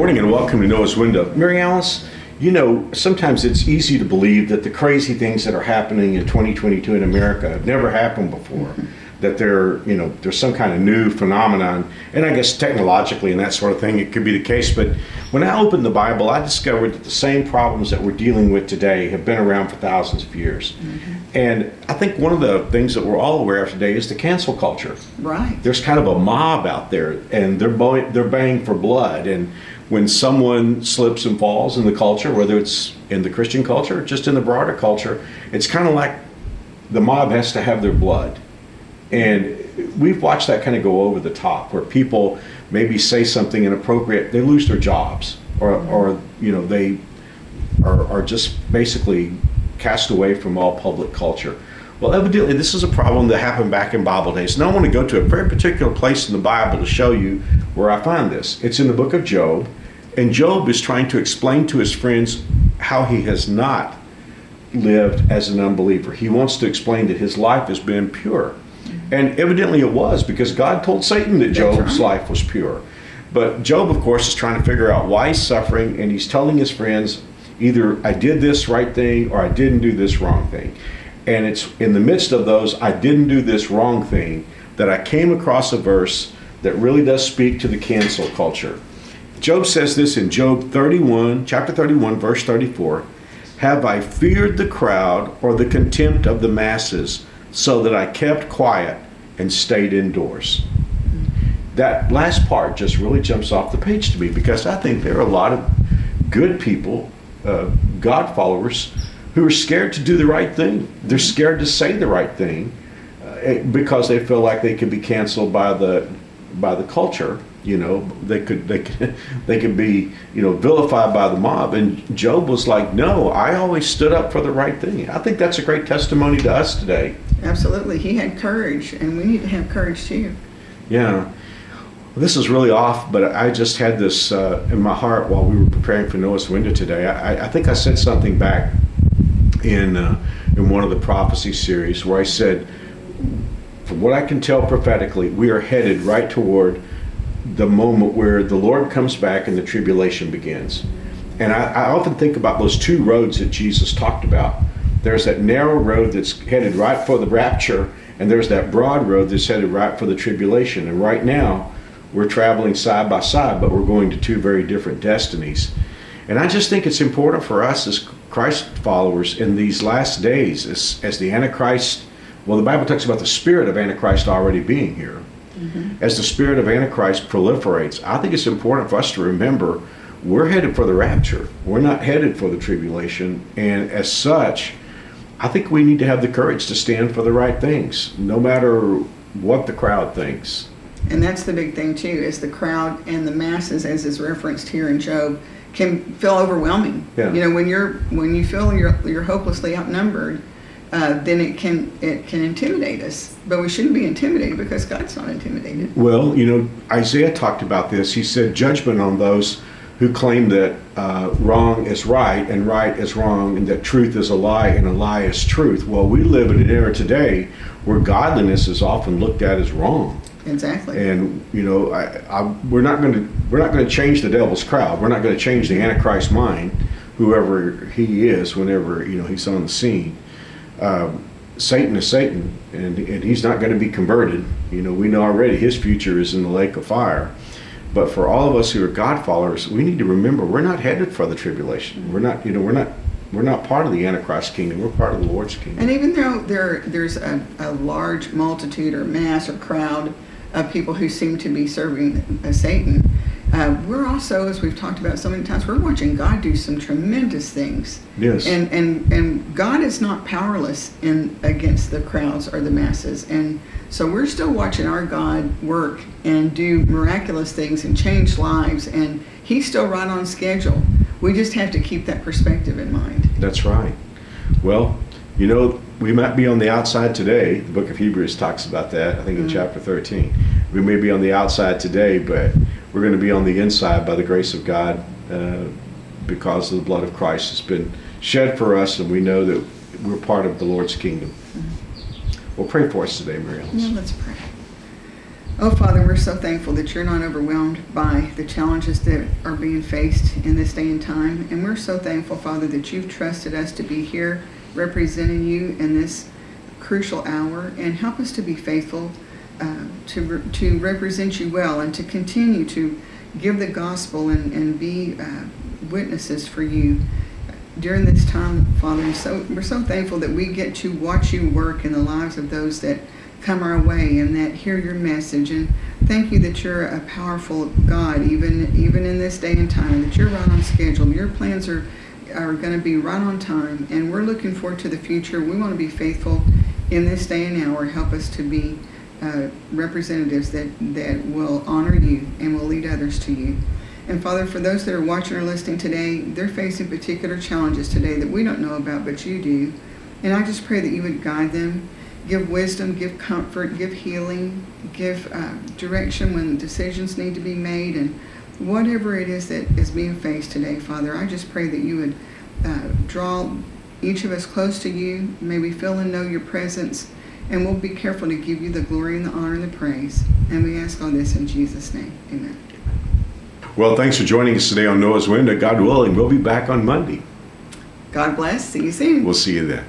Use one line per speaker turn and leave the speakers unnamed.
morning and welcome to Noah's Window. Mary Alice, you know, sometimes it's easy to believe that the crazy things that are happening in 2022 in America have never happened before. Mm-hmm. That they're, you know, there's some kind of new phenomenon, and I guess technologically and that sort of thing, it could be the case. But when I opened the Bible, I discovered that the same problems that we're dealing with today have been around for thousands of years. Mm-hmm. And I think one of the things that we're all aware of today is the cancel culture
Right.
there's kind of a mob out there and they're they're baying for blood and when someone slips and falls in the culture whether it's in the christian culture or just in the broader culture it's kind of like the mob has to have their blood and we've watched that kind of go over the top where people maybe say something inappropriate they lose their jobs or, mm-hmm. or you know they are, are just basically cast away from all public culture. Well, evidently, this is a problem that happened back in Bible days. Now, I want to go to a very particular place in the Bible to show you where I find this. It's in the book of Job, and Job is trying to explain to his friends how he has not lived as an unbeliever. He wants to explain that his life has been pure. And evidently it was because God told Satan that Job's life was pure. But Job, of course, is trying to figure out why he's suffering, and he's telling his friends either I did this right thing or I didn't do this wrong thing. And it's in the midst of those I didn't do this wrong thing that I came across a verse that really does speak to the cancel culture. Job says this in Job 31, chapter 31, verse 34 Have I feared the crowd or the contempt of the masses, so that I kept quiet and stayed indoors? That last part just really jumps off the page to me because I think there are a lot of good people, uh, God followers, who are scared to do the right thing. They're scared to say the right thing uh, because they feel like they could be canceled by the by the culture. You know, they could they could they could be you know vilified by the mob. And Job was like, "No, I always stood up for the right thing." I think that's a great testimony to us today.
Absolutely. He had courage, and we need to have courage too.
Yeah. This is really off, but I just had this uh, in my heart while we were preparing for Noah's Window today. I, I think I said something back in uh, in one of the prophecy series where I said, from what I can tell prophetically, we are headed right toward the moment where the Lord comes back and the tribulation begins. And I, I often think about those two roads that Jesus talked about. There's that narrow road that's headed right for the rapture, and there's that broad road that's headed right for the tribulation. And right now, we're traveling side by side, but we're going to two very different destinies. And I just think it's important for us as Christ followers in these last days, as, as the Antichrist, well, the Bible talks about the spirit of Antichrist already being here. Mm-hmm. As the spirit of Antichrist proliferates, I think it's important for us to remember we're headed for the rapture. We're not headed for the tribulation. And as such, I think we need to have the courage to stand for the right things, no matter what the crowd thinks.
And that's the big thing too, is the crowd and the masses, as is referenced here in Job, can feel overwhelming.
Yeah.
You know, when you're when you feel you're you're hopelessly outnumbered, uh, then it can it can intimidate us. But we shouldn't be intimidated because God's not intimidated.
Well, you know, Isaiah talked about this. He said, judgment on those who claim that uh, wrong is right and right is wrong, and that truth is a lie and a lie is truth. Well, we live in an era today where godliness is often looked at as wrong.
Exactly.
And you know, I, I, we're not going to we're not going to change the devil's crowd. We're not going to change the Antichrist mind, whoever he is, whenever you know he's on the scene. Um, Satan is Satan, and and he's not going to be converted. You know, we know already his future is in the lake of fire. But for all of us who are God followers, we need to remember we're not headed for the tribulation. We're not, you know, we're not we're not part of the Antichrist kingdom. We're part of the Lord's kingdom.
And even though there there's a, a large multitude or mass or crowd of people who seem to be serving uh, Satan, uh, we're also, as we've talked about so many times, we're watching God do some tremendous things.
Yes.
And and and God is not powerless in against the crowds or the masses. And so we're still watching our God work and do miraculous things and change lives. And He's still right on schedule. We just have to keep that perspective in mind.
That's right. Well, you know, we might be on the outside today. The book of Hebrews talks about that, I think in chapter 13. We may be on the outside today, but we're going to be on the inside by the grace of God uh, because the blood of Christ has been shed for us, and we know that we're part of the Lord's kingdom. Well, pray for us today, Mary.
Now let's pray. Oh, Father, we're so thankful that you're not overwhelmed by the challenges that are being faced in this day and time. And we're so thankful, Father, that you've trusted us to be here representing you in this crucial hour and help us to be faithful uh, to, to represent you well and to continue to give the gospel and, and be uh, witnesses for you during this time, Father. So we're so thankful that we get to watch you work in the lives of those that come our way and that hear your message. And thank you that you're a powerful God, even even in this day and time, that you're right on schedule. Your plans are are going to be right on time, and we're looking forward to the future. We want to be faithful in this day and hour. Help us to be uh, representatives that that will honor you and will lead others to you. And Father, for those that are watching or listening today, they're facing particular challenges today that we don't know about, but you do. And I just pray that you would guide them give wisdom, give comfort, give healing, give uh, direction when decisions need to be made, and whatever it is that is being faced today, Father, I just pray that you would uh, draw each of us close to you. May we feel and know your presence, and we'll be careful to give you the glory and the honor and the praise. And we ask all this in Jesus' name. Amen.
Well, thanks for joining us today on Noah's Window. God willing, we'll be back on Monday.
God bless. See you soon.
We'll see you then.